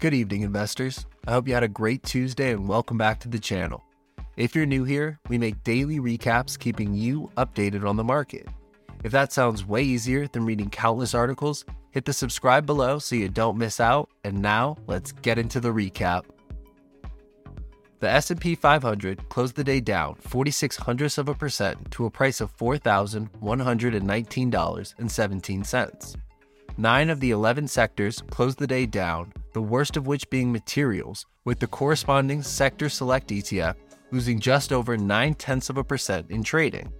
Good evening, investors. I hope you had a great Tuesday and welcome back to the channel. If you're new here, we make daily recaps keeping you updated on the market. If that sounds way easier than reading countless articles, hit the subscribe below so you don't miss out. And now, let's get into the recap. The S&P 500 closed the day down 46 hundredths of a percent to a price of $4,119.17. Nine of the 11 sectors closed the day down, the worst of which being materials, with the corresponding sector select ETF losing just over 9 tenths of a percent in trading.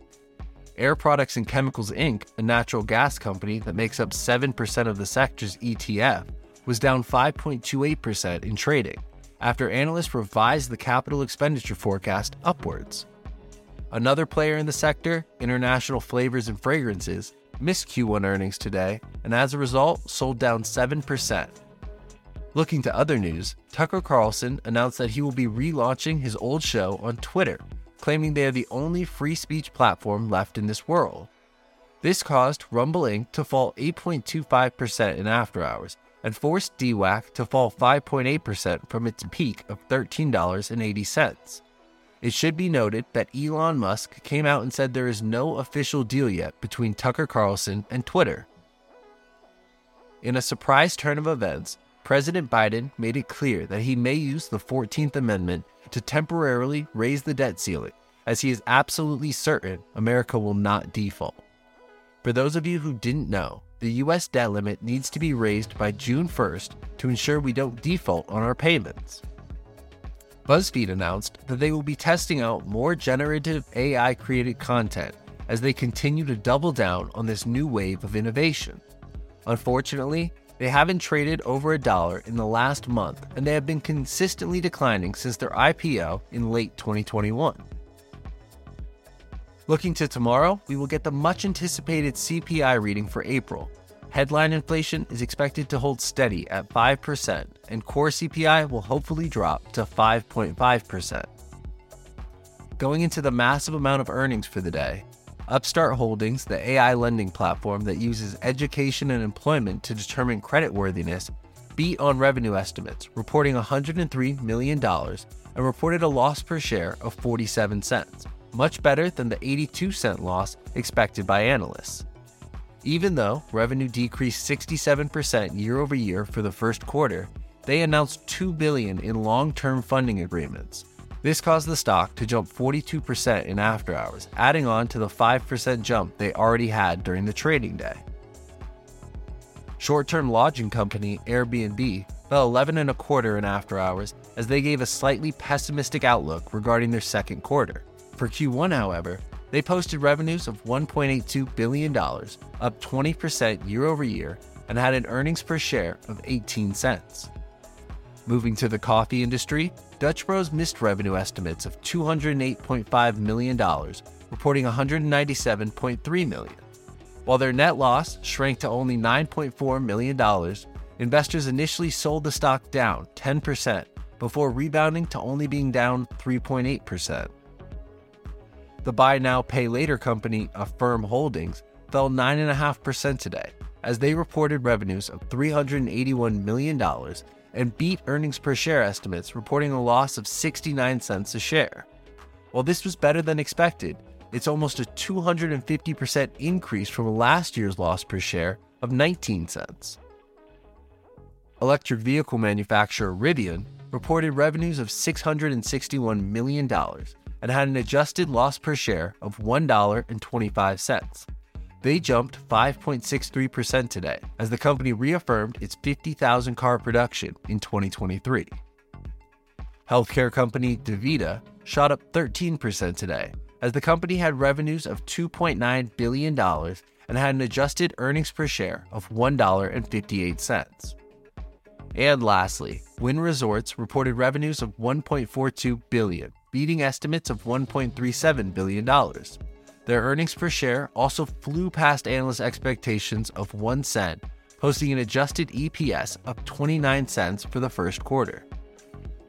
Air Products and Chemicals Inc., a natural gas company that makes up 7% of the sector's ETF, was down 5.28% in trading after analysts revised the capital expenditure forecast upwards. Another player in the sector, International Flavors and Fragrances, missed Q1 earnings today and as a result sold down 7%. Looking to other news, Tucker Carlson announced that he will be relaunching his old show on Twitter, claiming they are the only free speech platform left in this world. This caused Rumble Inc. to fall 8.25% in after hours and forced DWAC to fall 5.8% from its peak of $13.80. It should be noted that Elon Musk came out and said there is no official deal yet between Tucker Carlson and Twitter. In a surprise turn of events, President Biden made it clear that he may use the 14th Amendment to temporarily raise the debt ceiling, as he is absolutely certain America will not default. For those of you who didn't know, the US debt limit needs to be raised by June 1st to ensure we don't default on our payments. BuzzFeed announced that they will be testing out more generative AI created content as they continue to double down on this new wave of innovation. Unfortunately, they haven't traded over a dollar in the last month and they have been consistently declining since their IPO in late 2021. Looking to tomorrow, we will get the much anticipated CPI reading for April. Headline inflation is expected to hold steady at 5%, and core CPI will hopefully drop to 5.5%. Going into the massive amount of earnings for the day, Upstart Holdings, the AI lending platform that uses education and employment to determine creditworthiness, beat on revenue estimates, reporting $103 million and reported a loss per share of 47 cents much better than the 82 cent loss expected by analysts. Even though revenue decreased 67% year over year for the first quarter, they announced 2 billion in long-term funding agreements. This caused the stock to jump 42% in after hours, adding on to the 5% jump they already had during the trading day. Short-term lodging company Airbnb fell 11 and a quarter in after hours as they gave a slightly pessimistic outlook regarding their second quarter. For Q1, however, they posted revenues of $1.82 billion, up 20% year over year, and had an earnings per share of 18 cents. Moving to the coffee industry, Dutch Bros missed revenue estimates of $208.5 million, reporting 197.3 million. While their net loss shrank to only $9.4 million, investors initially sold the stock down 10% before rebounding to only being down 3.8%. The buy now, pay later company Affirm Holdings fell 9.5% today as they reported revenues of $381 million and beat earnings per share estimates, reporting a loss of 69 cents a share. While this was better than expected, it's almost a 250% increase from last year's loss per share of 19 cents. Electric vehicle manufacturer Rivian reported revenues of $661 million and had an adjusted loss per share of $1.25. They jumped 5.63% today as the company reaffirmed its 50,000 car production in 2023. Healthcare company DaVita shot up 13% today as the company had revenues of $2.9 billion and had an adjusted earnings per share of $1.58. And lastly, Wynn Resorts reported revenues of 1.42 billion beating estimates of $1.37 billion. Their earnings per share also flew past analyst expectations of 1 cent, posting an adjusted EPS of 29 cents for the first quarter.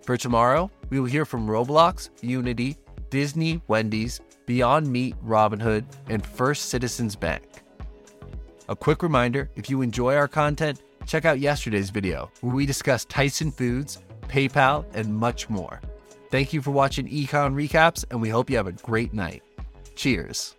For tomorrow, we will hear from Roblox, Unity, Disney, Wendy's, Beyond Meat, Robinhood, and First Citizens Bank. A quick reminder if you enjoy our content, check out yesterday's video where we discuss Tyson Foods, PayPal, and much more. Thank you for watching Econ Recaps, and we hope you have a great night. Cheers.